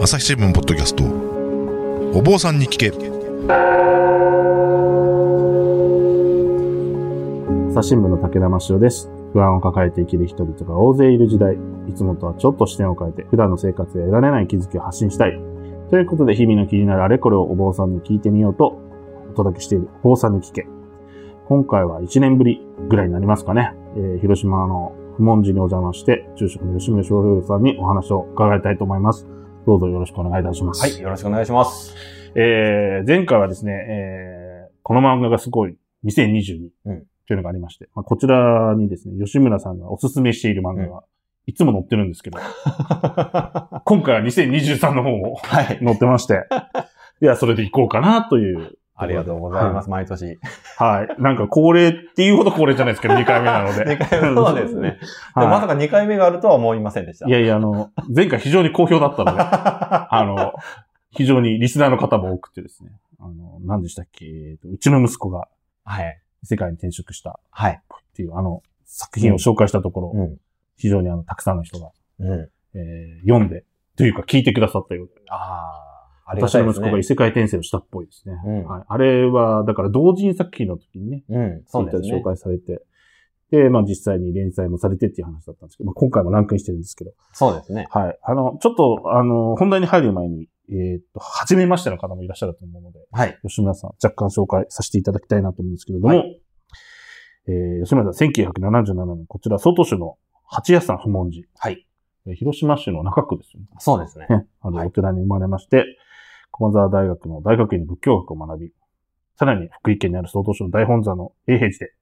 朝日新聞ポッドキャストお坊さんに聞け朝日新聞の武田真潮です。不安を抱えて生きる人々が大勢いる時代、いつもとはちょっと視点を変えて、普段の生活で得られない気づきを発信したい。ということで、日々の気になるあれこれをお坊さんに聞いてみようと、お届けしている、お坊さんに聞け。今回は1年ぶりぐらいになりますかね。えー広島の不問寺にお邪魔して、住職の吉村翔平さんにお話を伺いたいと思います。どうぞよろしくお願いいたします。はい、よろしくお願いします。えー、前回はですね、えー、この漫画がすごい2022うんというのがありまして、まあ、こちらにですね、吉村さんがおすすめしている漫画がいつも載ってるんですけど、は 今回は2023の方もい。載ってまして、いや、それで行こうかなという。ありがとうございます、毎年。はい。なんか恒例っていうほど恒例じゃないですけど、2回目なので。2回目そうですね。ではいまさか2回目があるとは思いませんでした。いやいや、あの、前回非常に好評だったので、あの、非常にリスナーの方も多くてですね、あの、何でしたっけ、うちの息子がはい。世界に転職したはい。っていうあの作品を紹介したところ、うん。非常にあの、たくさんの人が、うん。えー読んで、というか聞いてくださったようで、ああ、私の息子が異。世界転生をしたっぽいですね。うんはい、あれは、だから同人作品の時にね、うん、そうですね紹。介されて、で、まあ実際に連載もされてっていう話だったんですけど、まあ、今回もランクインしてるんですけど、そうですね。はい。あの、ちょっと、あの、本題に入る前に、えーっと、初めましての方もいらっしゃると思うので、はい。吉村さん、若干紹介させていただきたいなと思うんですけれども、はえー吉村さん、1977年、こちら、外州の八谷山不問寺。はい。えー広島市の中区ですよね。そうですね。ねあの、はいお寺に生まれまして、駒沢大学の大学院で仏教学を学び、さらに福井県にある総統市の大本山の永平寺で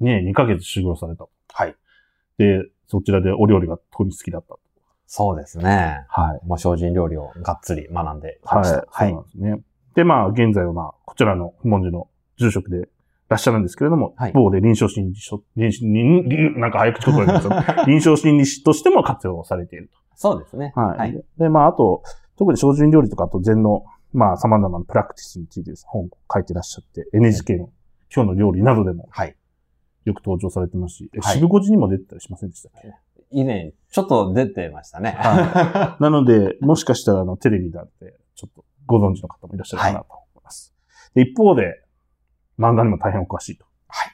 2年2ヶ月修行された。はい。で、そちらでお料理が特に好きだった。そうですね。はい。もう精進料理をがっつり学んできはい。ました。そうなんですね。で、まあ、現在はまあ、こちらの不問寺の住職でいらっしゃるんですけれども、はい一方で臨床心理師と、臨臨臨なんか早口言葉になっちゃった 臨床心理師としても活用されているそうですね。と。はい。はい。でで、まあ、あと、特に精進料理とか、あと禅の、まあ、様々なプラクティスについてですね本を書いてらっしゃって、NHK の今日の料理などでもはい。よく登場されてますし、えはい渋五時にも出てたりしませんでしたっけ、以前、ちょっと出てましたね。は なので、もしかしたらあの、テレビだって、ちょっとご存知の方もいらっしゃるかなと思います。で一方で、漫画にも大変お詳しいと。はい。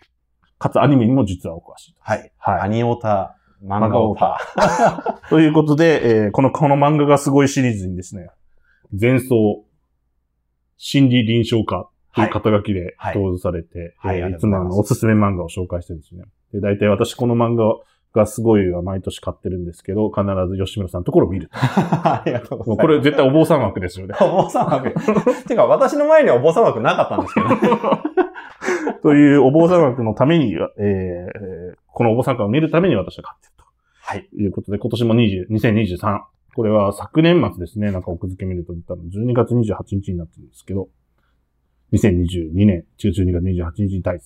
かつアニメにも実はお詳しいと。はい。はいアニオタ、漫画オタ。ということで、えーこの、この漫画がすごいシリーズにですね、前奏、心理臨床家という肩書きではい登場されて、はいありえーいつもあの、おすすめ漫画を紹介してですね。で、大体私この漫画がすごいは毎年買ってるんですけど、必ず吉村さんのところを見る。ありがとうございます。これ絶対お坊さん枠ですよね。お坊さん枠。てか、私の前にはお坊さん枠なかったんですけど。というお坊さん枠のために、えーえーこのお坊さん枠を見るために私は買ってるはい。ということで、今年も20 2023。これは昨年末ですね、なんか奥付け見ると、多分12月28日になってるんですけど、2022年中12月28日に第3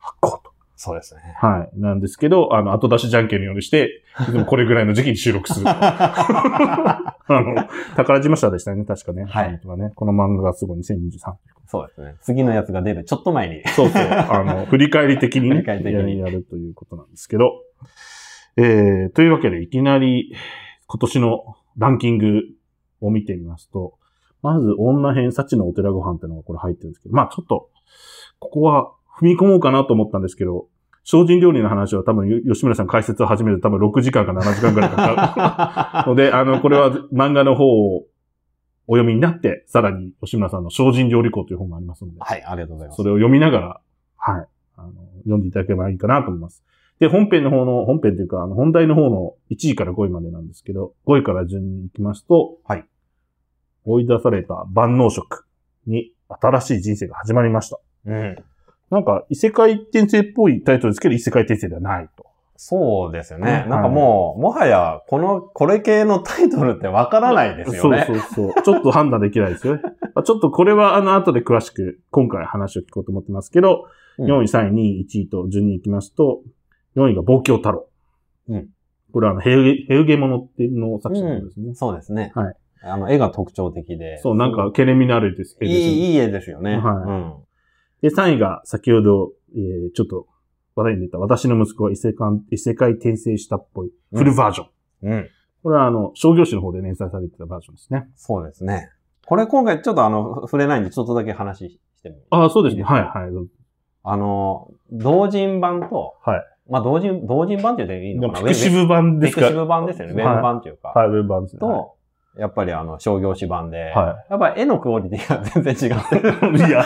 発行と。そうですね。はい。なんですけど、あの、後出しじゃんけんのようにして、いつもこれぐらいの時期に収録する。あの、宝島社でしたね、確かね。はいはね。この漫画がすごい2023。そうですね。次のやつが出るちょっと前に。そうそう。あの、振り返り的にね、振り返り的にやるということなんですけど。えー、というわけで、いきなり、今年のランキングを見てみますと、まず、女編、幸のお寺ご飯っていうのがこれ入ってるんですけど、まあちょっと、ここは踏み込もうかなと思ったんですけど、精進料理の話は多分、よ吉村さん解説を始めると多分6時間か7時間くらいかかる。ので、あの、これは漫画の方をお読みになって、さらに吉村さんの精進料理校という本がありますので、はい、ありがとうございます。それを読みながら、はい、あの、読んでいただければいいかなと思います。で、本編の方の、本編というか、あの、本題の方の1位から5位までなんですけど、5位から順に行きますと、はい。追い出された万能色に新しい人生が始まりました。うん。なんか、異世界転生っぽいタイトルですけど、異世界転生ではないと。そうですよね。うんなんかもう、もはや、この、これ系のタイトルってわからないですよね。そうそうそう。ちょっと判断できないですよね。あちょっとこれはあの後で詳しく今回話を聞こうと思ってますけど、うん4位、3位、2位、1位と順に行きますと、4位が望郷太郎。うん。これはあの、ヘウゲ、ヘウゲモノっていうの作者なんですね。そうですね。はい。あの、絵が特徴的で。そう、なんか、ケレミのあるです絵いですよねい、いい絵ですよね。はいで、3位が先ほど、えー、ちょっと話題に出た私の息子は異世界異世界転生したっぽいフルバージョン。うん。うん。これはあの、商業誌の方で連載されてたバージョンですね。そうですね。これ今回ちょっとあの、触れないんで、ちょっとだけ話してもいいああ、そうですね。はい、はい。あの、同人版と、はい。まあ、同人、同人版って言っていいのかな？ピクシブ版ですか？ピクシブ版ですよね。ウェブ版っていうか。はい、ウェブ版ですね。と、やっぱりあの、商業誌版で、はやっぱり絵のクオリティが全然違ってる。い。いや、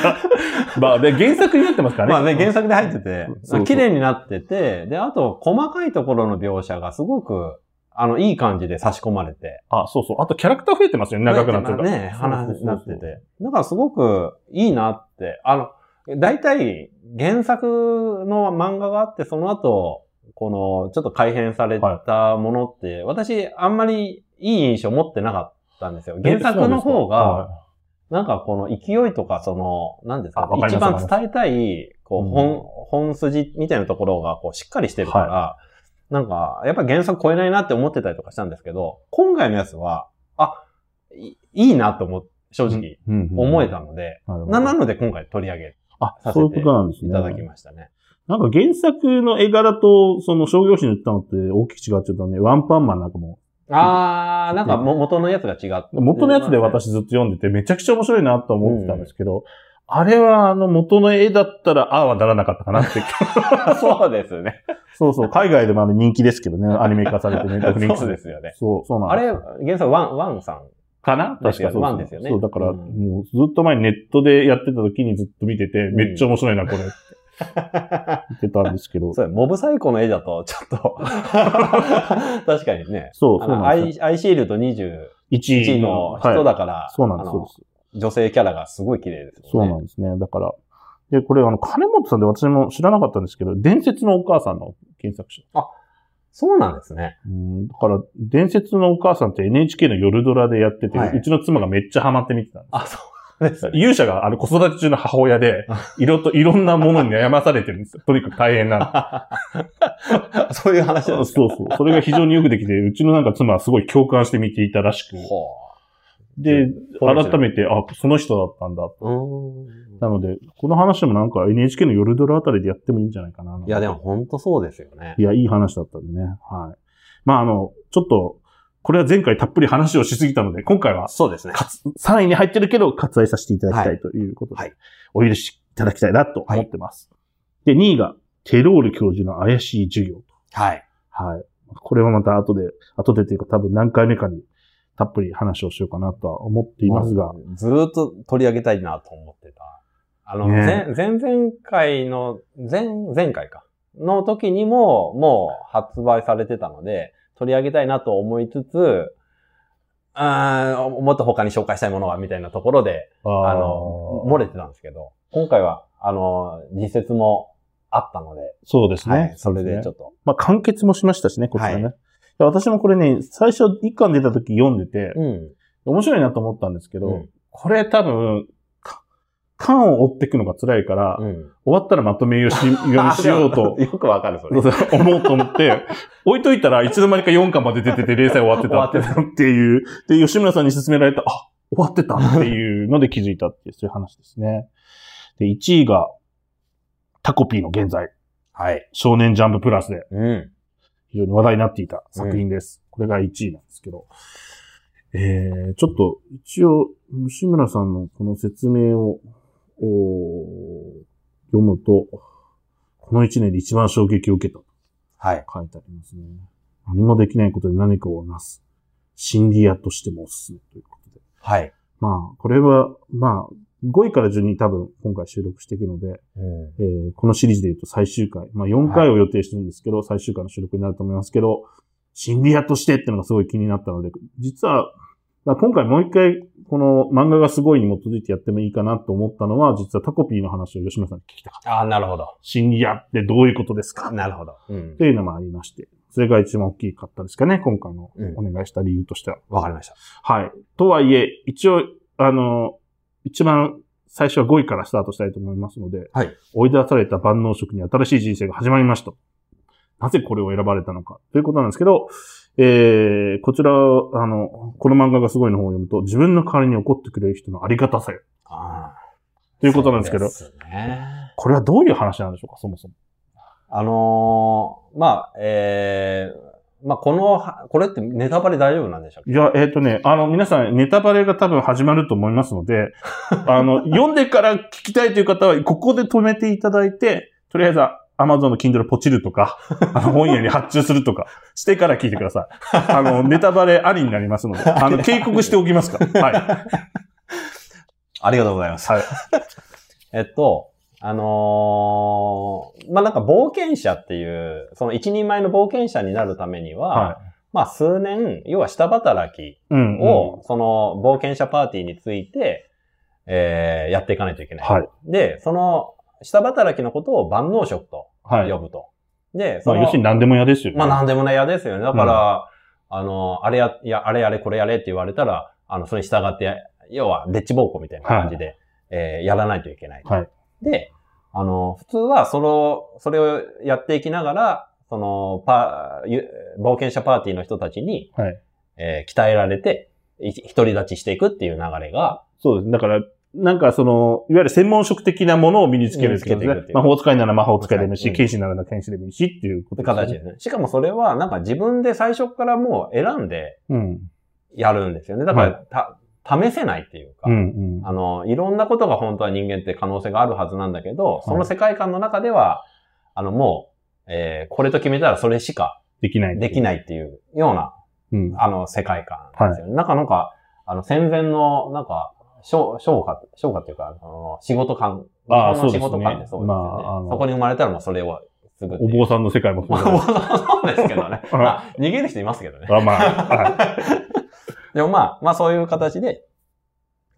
まあ、で、原作になってますからね。まあね、原作で入ってて綺麗になってて、で、あと、細かいところの描写がすごく、あの、いい感じで差し込まれて。あ、そうそう。あと、キャラクター増えてますよね、長くなってるから。ね、話になってて。だからすごくいいなって、あの、大体、原作の漫画があって、その後、この、ちょっと改変されたものって、私、あんまりいい印象持ってなかったんですよ。原作の方が、なんか？この勢いとか、その、何ですか一番伝えたい、こう、うん。本、本筋みたいなところが、こう、しっかりしてるから、なんか、やっぱ原作超えないなって思ってたりとかしたんですけど、今回のやつは、あ、いいいなと思っ、正直、思えたので、なので今回取り上げあ、そういうことなんですね。いただきましたね。なんか原作の絵柄と、その商業誌に売ったのって大きく違っちゃったね。ワンパンマンなんかも。あー、なんかも元のやつが違って。元のやつで私ずっと読んでてめちゃくちゃ面白いなと思ってたんですけど、あれはあの元の絵だったら、ああはならなかったかなって。そうですね。そうそう、海外でもあの人気ですけどね、アニメ化されてね。そうですよね。そう、そうなんあですれ、原作ワン、ワンさん。かな？確かそうワンですよねそう、だから、うんもうずっと前にネットでやってた時にずっと見てて、めっちゃ面白いな、これ。言ってたんですけど。そうやモブサイコの絵だと、ちょっと、確かにね。そう、そうなんですよ。アイアイシールド21 1の人だから、そうなんです、です。女性キャラがすごい綺麗ですそう。なんですね。だから、で、これあの、金本さんで私も知らなかったんですけど、伝説のお母さんの検索者。そうなんですね。うん、だから、伝説のお母さんって NHK の夜ドラでやってて、はいうちの妻がめっちゃハマって見てたんです。あ、そうですね。勇者があの子育て中の母親で、いろと、いろんなものに悩まされてるんですよ。とにかく大変な そういう話なんの。ですか？そうそう。それが非常によくできて、うちのなんか妻はすごい共感して見ていたらしく。ほで、う改めて、あ、その人だったんだ。う。なので、この話もなんか NHK の夜ドラあたりでやってもいいんじゃないかな。いや、でも本当そうですよねい。や、いい話だったんでね。はい。まあ、あの、ちょっと、これは前回たっぷり話をしすぎたので、今回は、そうですね。かつ、3位に入ってるけど、割愛させていただきたいということで、はいお許しいただきたいなと思ってます。で、2位が、テロール教授の怪しい授業。はい。はい。これはまた後で、後でというか多分何回目かに、たっぷり話をしようかなとは思っていますが、うんずーっと取り上げたいなと思ってた。あの、ね前、前々回の、前、前回か。の時にも、もう発売されてたので、取り上げたいなと思いつつ、あーもっと他に紹介したいものがみたいなところで、ああの、漏れてたんですけど、今回は、あの、実説もあったので、そうですね。はい、それでちょっと。っと。まあ、完結もしましたしね、こちらね。はい私もこれね、最初一巻出た時読んでて、うん。面白いなと思ったんですけど、うんこれ多分、か巻を追っていくのが辛いから、うん。終わったらまとめようし読みしようと よくわかる、それ。思うと思って、置いといたらいつの間にか4巻まで出てて、連載終わってた終わってっていう。で、吉村さんに勧められた、あ、終わってたっていうので気づいたっていう、そういう話ですね。で、1位が、タコピーの現在、はい。少年ジャンププラスでうん。非常に話題になっていた作品です。これが1位なんですけど。えー、ちょっと、一応、吉村さんのこの説明を、お読むと、この1年で一番衝撃を受けたとはい。書いてありますね。何もできないことで何かをなす。心理屋としてもおすすめということで。はい。まあ、これは、まあ、5位から順に多分今回収録していくので、うん。えーこのシリーズで言うと最終回、まあ4回を予定してるんですけど、最終回の収録になると思いますけど、心理屋としてっていうのがすごい気になったので、実は、まあ、今回もう一回、この漫画がすごいに基づいてやってもいいかなと思ったのは、実はタコピーの話を吉村さんに聞きたかった。ああ、なるほど。心理屋ってどういうことですか？なるほど。うんと。いうのもありまして、それが一番大きかったですかね、今回のうんお願いした理由としては。わかりました。はい。とはいえ、一応、あの、一番最初は5位からスタートしたいと思いますので、はい。追い出された万能色に新しい人生が始まりました。なぜこれを選ばれたのかということなんですけど、えー、こちら、あの、この漫画がすごいの方を読むと、自分の代わりに怒ってくれる人のありがたさよ。ああ。ということなんですけど、ね。これはどういう話なんでしょうか、そもそも。あのーまあ、えー、まあ、このは、これってネタバレ大丈夫なんでしょうかいや、えっ、とね、あの、皆さん、ネタバレが多分始まると思いますので、あの、読んでから聞きたいという方は、ここで止めていただいて、とりあえず、Amazon の Kindle ポチるとか、あの、本屋に発注するとか、してから聞いてください。あの、ネタバレありになりますので、あの、警告しておきますから。はい。ありがとうございます。はい。えっと、あのーまあ、なんか冒険者っていう、その一人前の冒険者になるためには、はまあ、数年、要は下働き。を、その冒険者パーティーについて、えー、やっていかないといけない。はい。で、その、下働きのことを万能職とはい。呼ぶと。で、そまあ、の、要するに何でも嫌ですよね。まあなんでもない嫌ですよね。だから、あの、あれや、いや、あれやれこれやれって言われたら、あの、それに従って、要は、デッチ暴行みたいな感じで、えーやらないといけない。はいで、あの、普通は、その、それをやっていきながら、その、パゆ冒険者パーティーの人たちに、はい。えー鍛えられて、い独り立ちしていくっていう流れが、そうです。だから、なんかその、いわゆる専門職的なものを身につけるね。魔法使いなら魔法使いでもいいし、うん剣士なら剣士でもいいしっていうことですね。形ですね。しかもそれは、なんか自分で最初からもう選んでうん。やるんですよね。だから、た、試せないっていうか、うんうん。あの、いろんなことが本当は人間って可能性があるはずなんだけど、その世界観の中では、あの、もう、えーこれと決めたらそれしかできない。できないっていうような、うん。あの、世界観ですよね。なんか、なんか、あの、戦前の、なんか、商商家、商家っていうか、あの仕事感、ああそうですね事感ってそうですよね。まああのそこに生まれたらもうそれをすぐお。坊さんの世界もそうだね そうですけどね。うんまあ、逃げる人いますけどね。あまあ、は でもまあ、まあそういう形で、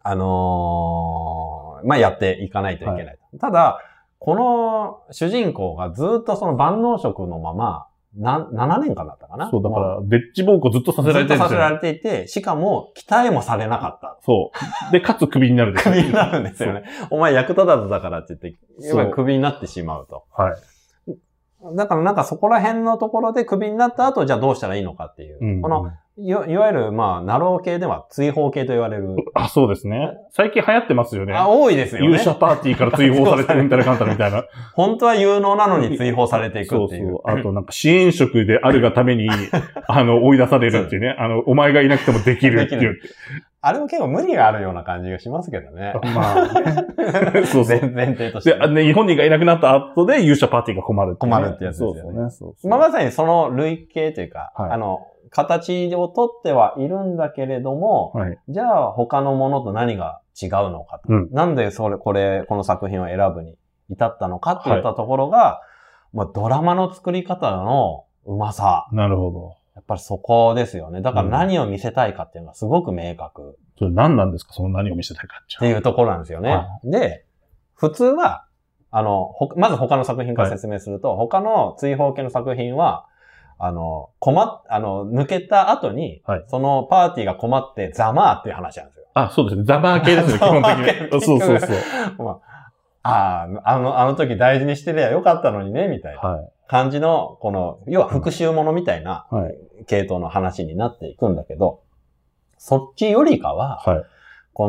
あのーまあやっていかないといけない。ただ、この主人公がずっとその万能職のまま、な、7年間だったかな？そう、だかもら、デッチ暴行ずっとさせられてる。ずっとさせられていて、しかも、鍛えもされなかった。そう。で、かつ首になるでしょクビになるんですよね。お前役立たずだからって言って、やっぱりクビになってしまうと。はい。だからなんかそこら辺のところでクビになった後、じゃあどうしたらいいのかっていう。うん。この、いわゆる、まあ、ナロー系では追放系と言われる。あ、そうですね。最近流行ってますよね。あ、多いですよね。勇者パーティーから追放されてるみたいなカンタみたいな。本当は有能なのに追放されていくっていう。そうそう。あとなんか支援職であるがために、あの、追い出されるっていうね。あの、お前がいなくてもできるっていう。あれも結構無理があるような感じがしますけどね。まあね、そうそう。前前提としてで、あね日本人がいなくなった後で勇者パーティーが困るっていうね困るってやつですよねそうそうね。そうそうまあ、まさにその類型というか、はいあの、形をとってはいるんだけれども、はい。じゃあ他のものと何が違うのかと。うんなんでそれ、これ、この作品を選ぶに至ったのかっていったところが、まあ、ドラマの作り方のうまさ。なるほど。やっぱりそこですよね。だから何を見せたいかっていうのがすごく明確それ何なんですか？その何を見せたいかっっていうところなんですよね。はで、普通は、あの、ほまず他の作品から説明すると、他の追放系の作品は、あの、困っ、あの、抜けた後に、はいそのパーティーが困ってざまーっていう話なんですよ。あ、そうですね。ザバー系ですね、基本的に。そうそうそう。まあ、ああ、あの、あの時大事にしてりゃよかったのにね、みたいなはい。感じの、この、要は復讐ものみたいなはい。系統の話になっていくんだけど、そっちよりかは、はい。こ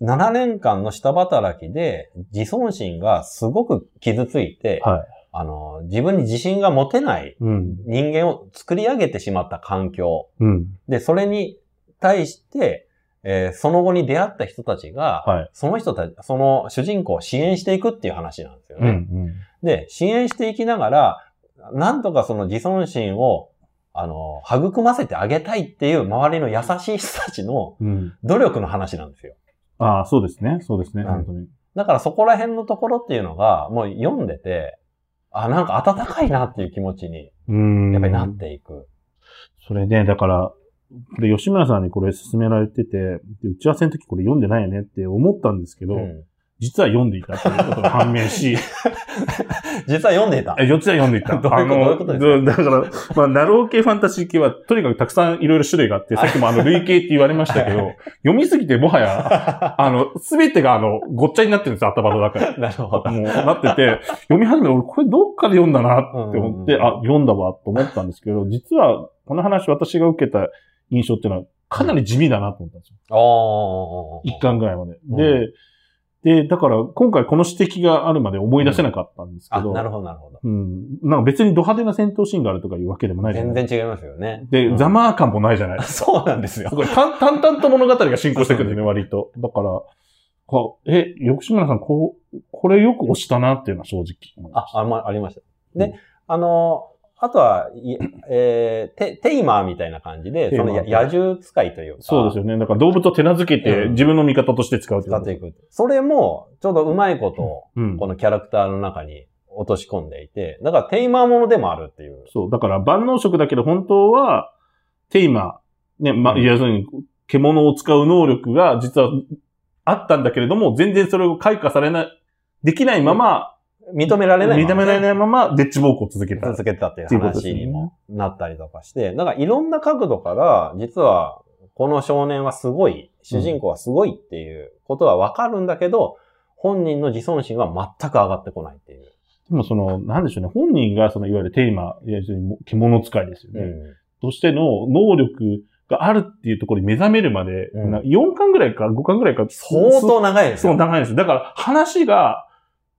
の7年間の下働きで自尊心がすごく傷ついて、はい。あの、自分に自信が持てないうん。人間を作り上げてしまった環境。うん。で、それに対して、えーその後に出会った人たちが、はい。その人たち、その主人公を支援していくっていう話なんですよね。うん。うん。で、支援していきながら、なんとかその自尊心を、あの、育ませてあげたいっていう周りの優しい人たちのうん。努力の話なんですよ。ああ、そうですね。そうですね。うん本当に。だからそこら辺のところっていうのが、もう読んでて、あ、なんか温かいなっていう気持ちに、うん。やっぱりなっていく。それね、だから、これ吉村さんにこれ勧められてて、で打ち合わせの時これ読んでないよねって思ったんですけど、うん実は読んでいたっていうことが判明し、実は読んでいた。え、実は読んでいた。どういうこと？どういうことですか？どだから、まあ、ナロー系ファンタジー系は、とにかくたくさんいろいろ種類があって、さっきもあの、類型って言われましたけど、読みすぎてもはや、あの、すべてがあの、ごっちゃになってるんですよ、頭の中で。なるほど。もう、なってて、読み始めて、俺これどっかで読んだなって思って、あ、読んだわと思ったんですけど、実は、この話私が受けた印象っていうのは、かなり地味だなと思ったんですよ。おー。一巻ぐらいまで。うんで、で、だから今回この指摘があるまで思い出せなかったんですけあ、ど、なるほど、なるほど。うん。なんか別にド派手な戦闘シーンがあるとかいうわけでもないじゃない全然違いますよね。で、うんザマー感もないじゃないですか。そうなんですよす。ごい淡淡々と物語が進行していくんですね、割と。だから、こうえ、吉村さん、こう、これよく押したなっていうのは正直。ああまありました。で、うんあの、あとは、いえーテ、テイマーみたいな感じで、その野獣使いというか、そうですよね。だから動物を手なずけてうん自分の味方として使うってい使っていく。それも、ちょうどうまいことを、こ。のキャラクターの中に落とし込んでいて、だからテイマーものでもあるっていう。そう。だから万能色だけど本当は、テイマー、ね、ま、うん要するに、獣を使う能力が実はあったんだけれども、全然それを開花されない、できないまま、認められないままね、認められないまま、デッチ暴行を続けた。続けてたっていう話にもなったりとかして、だからいろんな角度から、実は、この少年はすごい、主人公はすごいっていうことはわかるんだけど、本人の自尊心は全く上がってこないっていう。でもその、なんでしょうね。本人がその、いわゆるテーマ、要するに獣使いですよね。うんとしての能力があるっていうところに目覚めるまで、うんな4巻ぐらいか5巻ぐらいか、相当長いですそう、よ。長いんです。だから話が、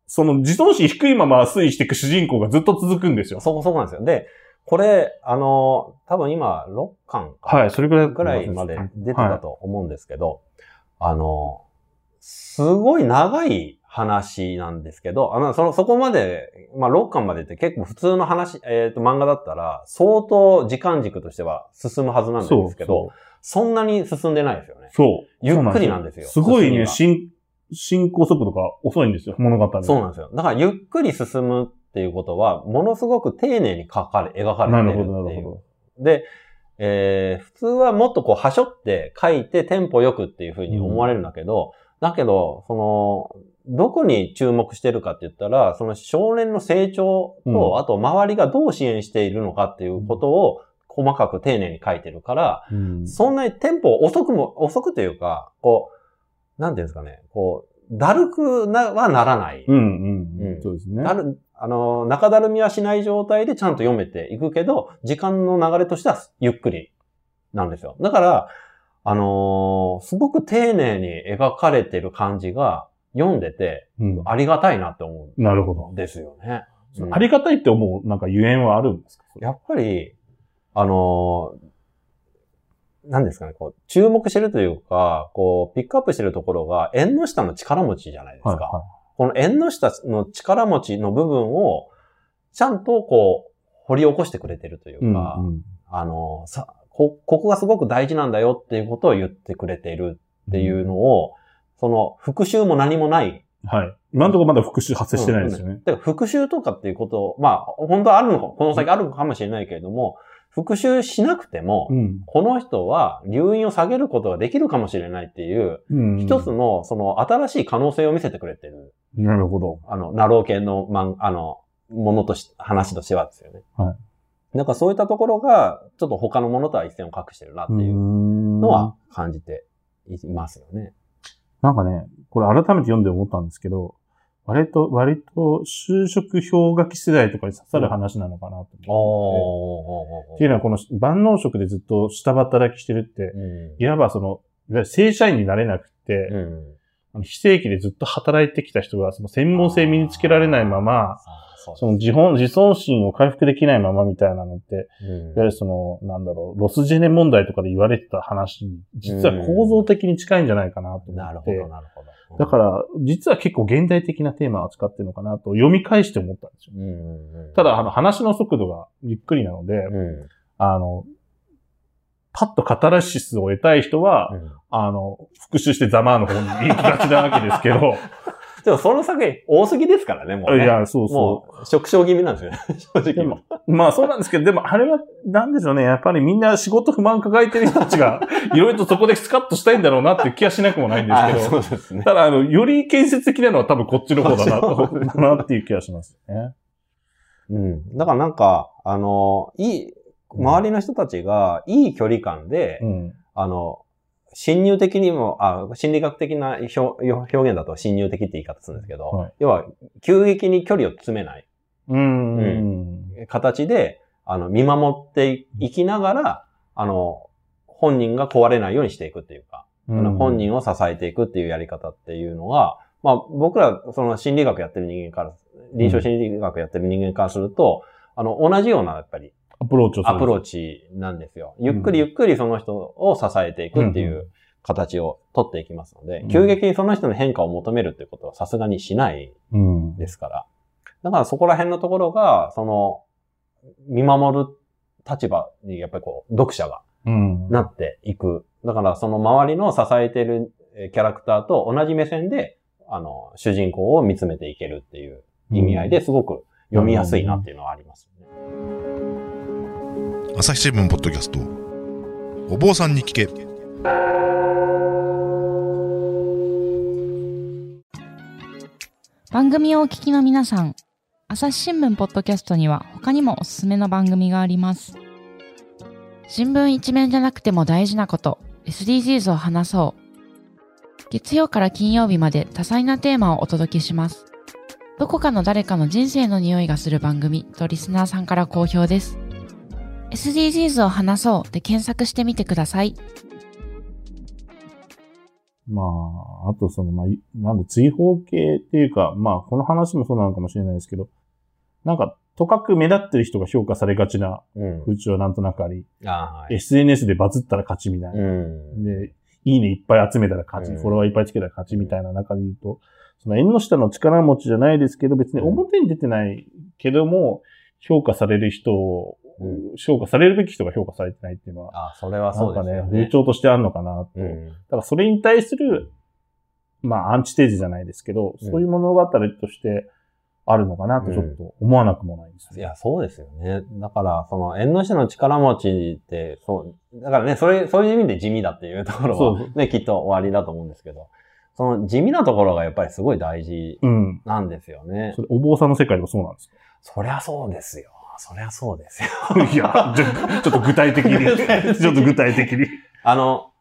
その自尊心低いまま推移していく主人公がずっと続くんですよ。そこそこなんですよ。で、これ、あの、多分今、6巻はい、それぐらい。ぐらいまで出てたと思うんですけど、あの、すごい長い話なんですけど、あの、その、そこまで、まあ、6巻までって結構普通の話、えっ、と、漫画だったら、相当時間軸としては進むはずなんですけど、そんなに進んでないですよね。そう。ゆっくりなんですよすごいね、進進、進行速度が遅いんですよ、物語が。そうなんですよ。だから、ゆっくり進むっていうことは、ものすごく丁寧に描かれ、描かれてるっていう。なるほど、なるほで、えー普通はもっとこう、はしょって書いてテンポよくっていうふうに思われるんだけど、だけど、その、どこに注目してるかって言ったら、その少年の成長と、うんあと周りがどう支援しているのかっていうことを細かく丁寧に書いてるから、ど。うんそんなにテンポ遅くも、遅くというか、こう、なんていうんですかね、こう、だるくな、はならない。うん、うん、ううんん。そうですね。だる、あの、中だるみはしない状態でちゃんと読めていくけど、時間の流れとしてはゆっくりなんですよ。だから、あのーすごく丁寧に描かれてる感じが読んでてうん。ありがたいなって思なるほどうん。ですよね。うんありがたいって思う、なんかゆえんはあるんですか？やっぱり、あのー何ですかね、こう、注目してるというか、こう、ピックアップしてるところが、縁の下の力持ちじゃないですか。はい、はこの縁の下の力持ちの部分を、ちゃんとこう、掘り起こしてくれてるといい。うか、うんうんあの、さ、こ、ここがすごく大事なんだよっていうことを言ってくれているっていうのを、その、復習も何もない。はい。今のところまだ復習発生してないですよね。だから復習とかっていうことを、まあ、本当はあるのか、この先あるのかもしれないけれども、復習しなくても、うん。この人は留飲を下げることができるかもしれないっていう、うん。一つの、その、新しい可能性を見せてくれてる。なるほど。あの、ナロー系の、まん、あの、ものとし、話としてはですよね。。はいなんかそういったところが、ちょっと他のものとは一線を画してるなっていうののは感じていますよね。なんかね、これ改めて読んで思ったんですけど、割と、割と就職氷河期世代とかに刺さる話なのかなと思ってっていうのはこの万能職でずっと下働きしてるって、うん。いわばその、いわゆる正社員になれなくて、非正規でずっと働いてきた人がその専門性身につけられないまま、その自本、自尊心を回復できないままみたいなのって、うん。いわゆるその、なんだろう、ロスジェネ問題とかで言われてた話に、実は構造的に近いんじゃないかなと思って、なるほど、なるほど。だから、実は結構現代的なテーマを扱ってるのかなと読み返して思ったんですよ。うんうんうん、ただ、あの、話の速度がゆっくりなので、うん、あの、パッとカタラシスを得たい人は、うん。あの、復習してザマーの方に行きがちなわけですけど、でもその作品多すぎですからね、もう、ね。いや、そうそもう、縮小気味なんですよね。正直。まあそうなんですけど、でもあれは、なんでしょうね。やっぱりみんな仕事不満抱えてる人たちが、いろいろとそこでスカッとしたいんだろうなっていう気はしなくもないんですあけど、そうですね。ただ、あの、より建設的なのは多分こっちの方だな、だなっていう気がしますね。うん。だからなんか、あの、いい、周りの人たちがいい距離感で、うん。あの、侵入的にも、あ、心理学的な表表現だと侵入的って言い方するんですけど、はい。要は、急激に距離を詰めない。うん。う形で、あの、見守っていきながら、あの、本人が壊れないようにしていくっていうか、あの本人を支えていくっていうやり方っていうのが、まあ僕ら、その心理学やってる人間から、臨床心理学やってる人間からすると、あの、同じような、やっぱり、アプローチをする。アプローチなんですよ。ゆっくりゆっくりその人を支えていくっていう形を取っていきますので、うん急激にその人の変化を求めるっていうことはさすがにしないうん。ですから。だからそこら辺のところが、その、見守る立場にやっぱりこう、読者がうん。なっていく。だからその周りの支えてるえーキャラクターと同じ目線で、あの、主人公を見つめていけるっていう意味合いですごく読みやすいなっていうのはありますよね。朝日新聞ポッドキャストお坊さんに聞け番組をお聞きの皆さん、朝日新聞ポッドキャストには他にもおすすめの番組があります。新聞一面じゃなくても大事なこと、SDGs を話そう。月曜から金曜日まで多彩なテーマをお届けします。どこかの誰かの人生の匂いがする番組とリスナーさんから好評です。SDGs を話そうで検索してみてください。まあ、あとその、まあ、いなんだ、追放系っていうか、まあ、この話もそうなのかもしれないですけど、なんか、とかく目立ってる人が評価されがちなうん。風潮はなんとなくあり、あーはい。SNS でバズったら勝ちみたいな。うん。で、いいねいっぱい集めたら勝ち、うんフォロワーいっぱいつけたら勝ちみたいな中で言うと、その縁の下の力持ちじゃないですけど、別に表に出てないけども、評価される人を、う評価されるべき人が評価されてないっていうのは、あ、それはそうですよね。風潮としてあるのかなと。うん。だからそれに対する、まあ、アンチテージじゃないですけど、うんそういう物語としてあるのかなとちょっと思わなくもないですね。いや、そうですよね。だから、その、縁の下の力持ちって、そう、だからね、それ、そういう意味で地味だっていうところは、ね、きっと終わりだと思うんですけど、その地味なところがやっぱりすごい大事うん。なんですよねそ。れ、お坊さんの世界でもそうなんですそりゃそうですよ。そりゃそうですよ。か いや、ちょっと具体的に。ちょっと具体的に。あの、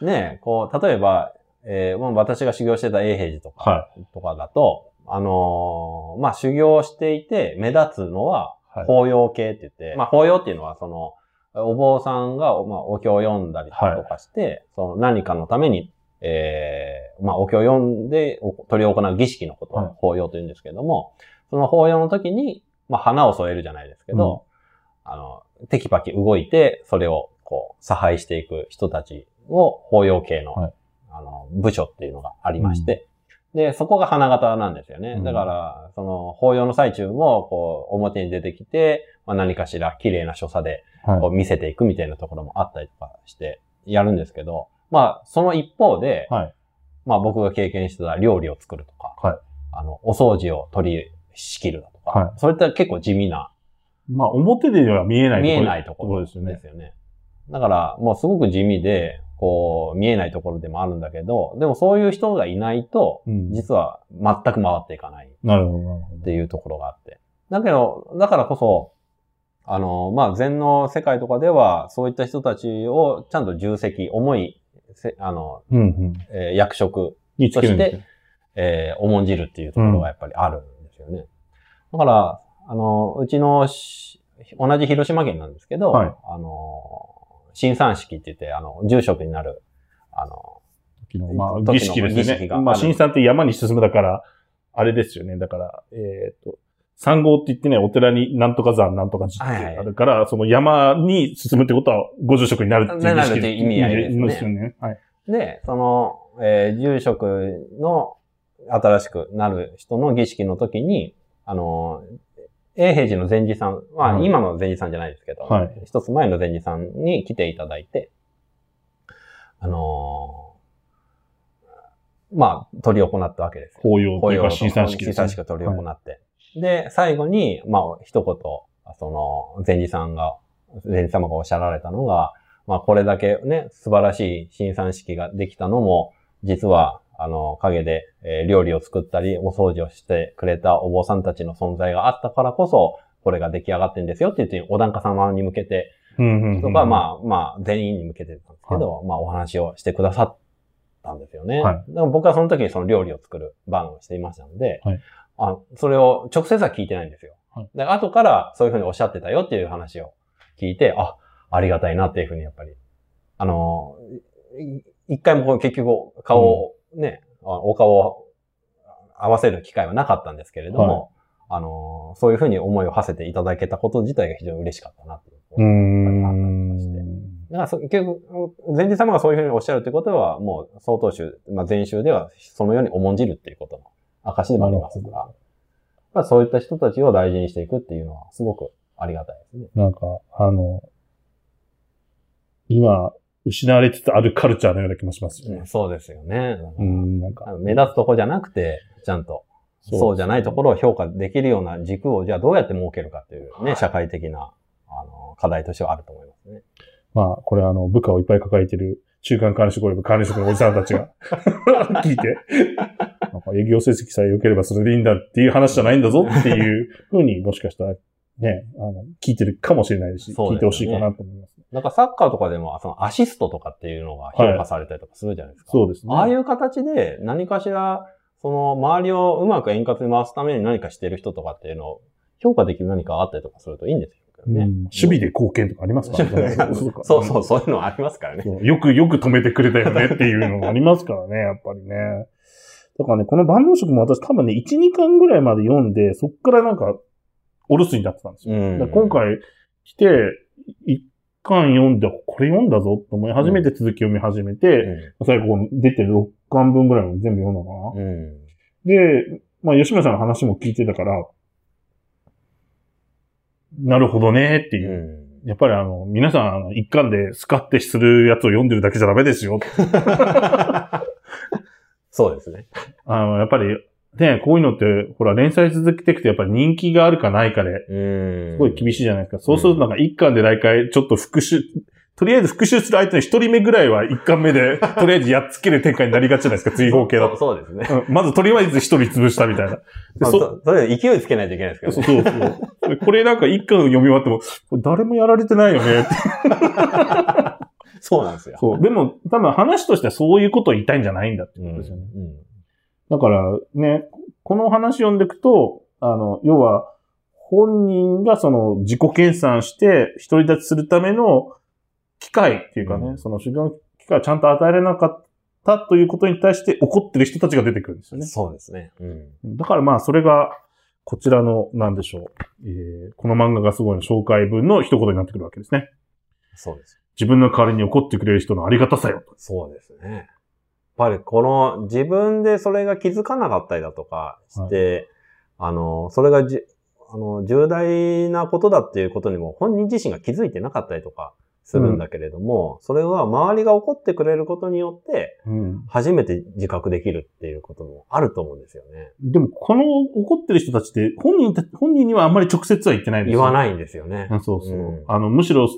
ね、こう、例えば、えーもう私が修行してた永平寺とか、はとかだと、あのーまあ、修行していて目立つのは、はい法要系って言って、まあ、法要っていうのは、その、お坊さんが、まあ、お経を読んだりとかして、その何かのために、えーまあ、お経を読んでお執り行う儀式のことはいを法要と言うんですけども、その法要の時に、まあ、花を添えるじゃないですけど、あの、テキパキ動いて、それを、こう、差配していく人たちを法要系の、はい。あの、部署っていうのがありまして、で、そこが花形なんですよね。うん。だから、その、法要の最中も、こう、表に出てきて、まあ、何かしら綺麗な所作で、はい。こう、見せていくみたいなところもあったりとかして、やるんですけど、まあ、その一方で、はい。まあ、僕が経験してた料理を作るとか、はい。あの、お掃除を取り仕切るはいそれって結構地味な、まあ、表では見えない見えないところですよねで。すよね。だから、もうすごく地味で、こう、見えないところでもあるんだけど、でもそういう人がいないと、うん。実は全く回っていかないっなるほど、なるほど。ていうところがあって。だけど、だからこそ、あの、まあ、禅の世界とかでは、そういった人たちをちゃんと重責、重い、せあの、うん、うん。えー役職、につけるんですねえー重んじるっていうところがやっぱりあるんですよね。だから、あの、うちのし、同じ広島県なんですけど、はいあの、新山式って言って、あの、住職になる、あの、時の、まあ、儀式ですよね。まあ、新さんって山に進むだから、あれですよね。だから、えっ、と、三号って言ってね、お寺になんとか山、なんとか寺ってあるから、その山に進むってことは、ご住職になるっていう儀式なるっていう意味合いですねですよね。はい。で、その、えー住職の新しくなる人の儀式の時に、あの、永平寺の禅師さん、まあ、はい今の禅師さんじゃないですけど、はい一つ前の禅師さんに来ていただいて、あのーまあ、取り行ったわけですよ。法要というか、新三式ですね新三式を取り行って。で、最後に、まあ、一言、その、禅師さんが、禅師様がおっしゃられたのが、まあ、これだけね、素晴らしい新三式ができたのも、実は、あの、陰で、えー料理を作ったり、お掃除をしてくれたお坊さんたちの存在があったからこそ、これが出来上がってんですよって言って、お檀家様に向けて、とか、まあ、まあ、全員に向けてたんですけど、まあ、お話をしてくださったんですよね。はい。だから僕はその時にその料理を作る番をしていましたので、はい。あそれを直接は聞いてないんですよ。はい。で後からそういうふうにおっしゃってたよっていう話を聞いて、あ、ありがたいなっていうふうにやっぱり、あの、い一回も結局顔をね、あお顔を合わせる機会はなかったんですけれども、あの、そういうふうに思いを馳せていただけたこと自体が非常に嬉しかったなっていう。うーん。だからそ結局、前人様がそういうふうにおっしゃるということは、もう、総統集、まあ、前集ではそのように重んじるっていうことの証でもありますから、まあ、そういった人たちを大事にしていくっていうのは、すごくありがたいですね。なんか、あの、今、失われつつあるカルチャーのような気もしますよね。そうですよね。うん、なんか、目立つとこじゃなくて、ちゃんと、そうじゃないところを評価できるような軸を、じゃあどうやって設けるかっていうね、社会的な、あの、課題としてはあると思いますね。まあ、これあの、部下をいっぱい抱えてる中間管理職及び管理職のおじさんたちが 聞いて、なんか営業成績さえ良ければそれでいいんだっていう話じゃないんだぞっていうふうにもしかしたらね、あの、聞いてるかもしれないし、ね聞いてほしいかなと思います。なんかサッカーとかでも、そのアシストとかっていうのが評価されたりとかするじゃないですか。そうですね。ああいう形で何かしら、その周りをうまく円滑に回すために何かしてる人とかっていうのを評価できる何かあったりとかするといいんですよね。うん守備で貢献とかありますからね。そうそう、そういうのありますからね。よくよく止めてくれたよねっていうのがありますからね、やっぱりね。だからね、この万能色も私多分ね、1、2巻ぐらいまで読んで、そっからなんか、お留守になってたんですよ。うん今回来て、1巻読んで、これ読んだぞと思い始めて続き読み始めて、最後出てる6巻分ぐらいも全部読んだかな。で、まあ吉村さんの話も聞いてたから、なるほどねっていう。うやっぱりあの、皆さん、あの一巻でスカってするやつを読んでるだけじゃダメですよ。ん。そうですね。あの、やっぱり、ね、こういうのって、ほら、連載続けていくと、やっぱり人気があるかないかで、うん。すごい厳しいじゃないですか。そうするとなんか一巻で大体ちょっと復習、とりあえず復習する相手の一人目ぐらいは一巻目で、とりあえずやっつける展開になりがちじゃないですか、追放系だと。そうそうですね。うんまずとりあえず一人潰したみたいな。でまあ、そそそれで勢いつけないといけないですけどそうね。そうそうで。これなんか一巻読み終わっても、誰もやられてないよねって。そうなんですよ。そう。でも、多分話としてはそういうことを言いたいんじゃないんだってうん。ことですよね。うんだからね、この話読んでいくと、あの、要は、本人がその自己研鑽して独り立ちするための機会っていうかね、うんその修行の機会をちゃんと与えられなかったということに対して怒ってる人たちが出てくるんですよね。そうですね。うん。だからまあ、それが、こちらの、なんでしょう、えーこの漫画がすごいの紹介文の一言になってくるわけですね。そうです。自分の代わりに怒ってくれる人のありがたさよ。そうですね。やっぱりこの自分でそれが気づかなかったりだとかして、あの、それがじ、あの、重大なことだっていうことにも本人自身が気づいてなかったりとかするんだけれども、それは周りが怒ってくれることによって、うん。初めて自覚できるっていうこともあると思うんですよね。でも、この怒ってる人たちって、本人た、本人にはあんまり直接は言ってないんですよ。言わないんですよね。あそうそう。うんあの、むしろ、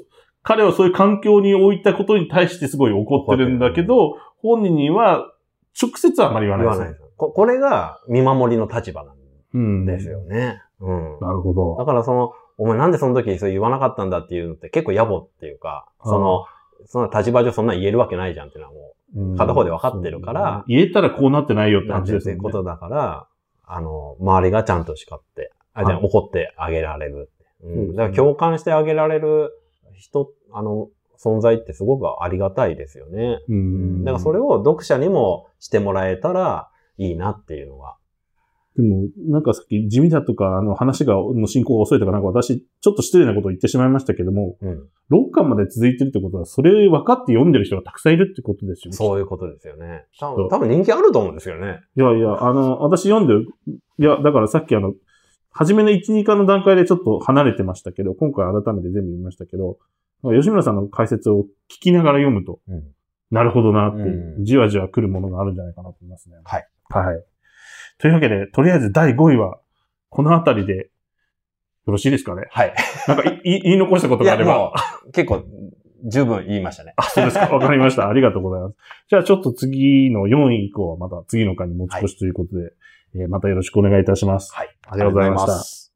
彼はそういう環境に置いたことに対してすごい怒ってるんだけど、本人には直接はあまり言わないです言わないです。ここれが見守りの立場なんうん。ですよね。うん。なるほど。だからその、お前なんでその時それ言わなかったんだっていうのって結構野暮っていうか、その、その立場上そんな言えるわけないじゃんっていうのはもうん片方で分かってるから言えたらこうなってないよって話ですよね。ことだから、あの、周りがちゃんと叱って、あ、じゃあはい怒ってあげられるって。うん。だから共感してあげられる人、あの、存在ってすごくありがたいですよね。うん。だからそれを読者にもしてもらえたらいいなっていうのが。でも、なんかさっき地味だとか、あの話が、の進行が遅いとか、なんか私、ちょっと失礼なことを言ってしまいましたけども、うん。6巻まで続いてるってことは、それ分かって読んでる人がたくさんいるってことですよね。そういうことですよね。多分多分人気あると思うんですよね。いやいや、あの、私読んでる、いや、だからさっきあの、初めの1、2巻の段階でちょっと離れてましたけど、今回改めて全部読みましたけど、吉村さんの解説を聞きながら読むと、うん。なるほどなってじわじわ来るものがあるんじゃないかなと思いますね。はい。はい。というわけで、とりあえず第5位は、このあたりで、よろしいですかね？はい。なんかいい言い残したことがあれば。もう、結構、十分言いましたね。あ、そうですか。わかりました。ありがとうございます。じゃあちょっと次の4位以降はまた次の回に持ち越しということで、えーまたよろしくお願いいたします。はい。ありがとうございました。す。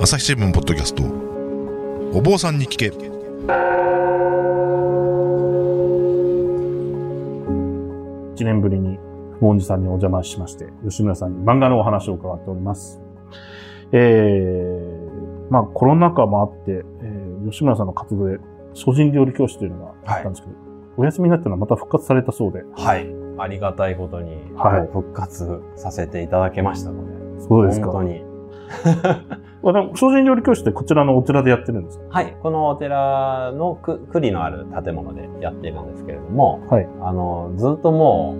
朝日新聞ポッドキャストお坊さんに聞け1年ぶりに、不問寺さんにお邪魔しまして、吉村さんに漫画のお話を伺っております。えー、まあコロナ禍もあって、えー吉村さんの活動で、精進料理教室というのがあったんですけど、お休みになったのはまた復活されたそうで、はい。ありがたいことに、はい復活させていただけましたので。そうですか。本当に。ま あでも精進料理教室ってこちらのお寺でやってるんですか？はい。このお寺のく栗のある建物でやっているんですけれども、はい。あの、ずっとも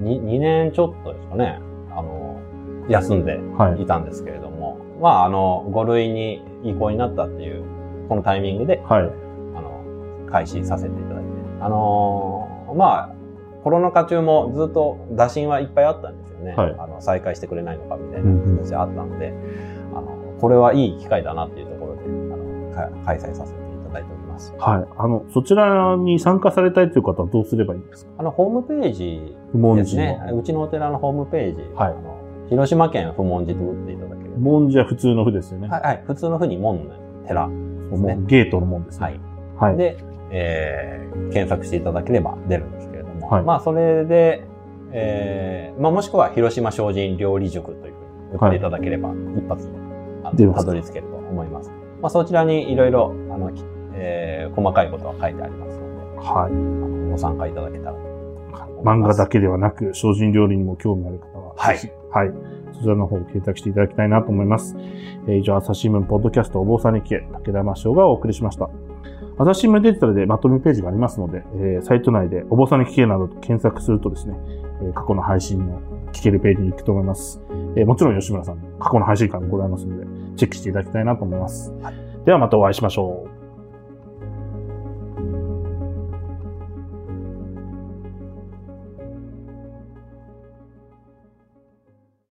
う2、2年ちょっとですかね、あの、休んではい。いたんですけれども、まあ、あの、5類に移行になったっていう、このタイミングで、はい。あの、開始させていただいて。あのーまあ、コロナ禍中もずっと打診はいっぱいあったんでね。はいあの再開してくれないのかみたいうんうんな話あったので、あの、これはいい機会だなっていうところで、あの、か開催させていただいております。はい。あの、そちらに参加されたいという方はどうすればいいんですか？あの、ホームページです。ねうちのお寺のホームページ、はいあの広島県不問寺と打っていただければ。不問寺は普通の符ですよね。はい、はい。普通のふうに門の寺ですね。ゲートのもんですね。はい。はい。で、えー検索していただければ出るんですけれども、はいまあそれで、えーまあもしくは広島精進料理塾というふうに打っていただければ、一発であの出ますたどり着けると思います。まあそちらにいろいろ、あの、きえー細かいことは書いてありますので、はい。あのご参加いただけたら漫。画だけではなく、精進料理にも興味ある方は、はいはい。そちらの方を検索していただきたいなと思います。えー以上、朝日新聞ポッドキャストお坊さんに聞け、武田真翔がお送りしました。朝日新聞デジタルでまとめページがありますので、えーサイト内でお坊さんに聞けなどと検索するとですね、えー過去の配信の聞けるページに行くと思います。えーもちろん吉村さんの過去の配信会もございますので、チェックしていただきたいなと思います。ではまたお会いしましょう。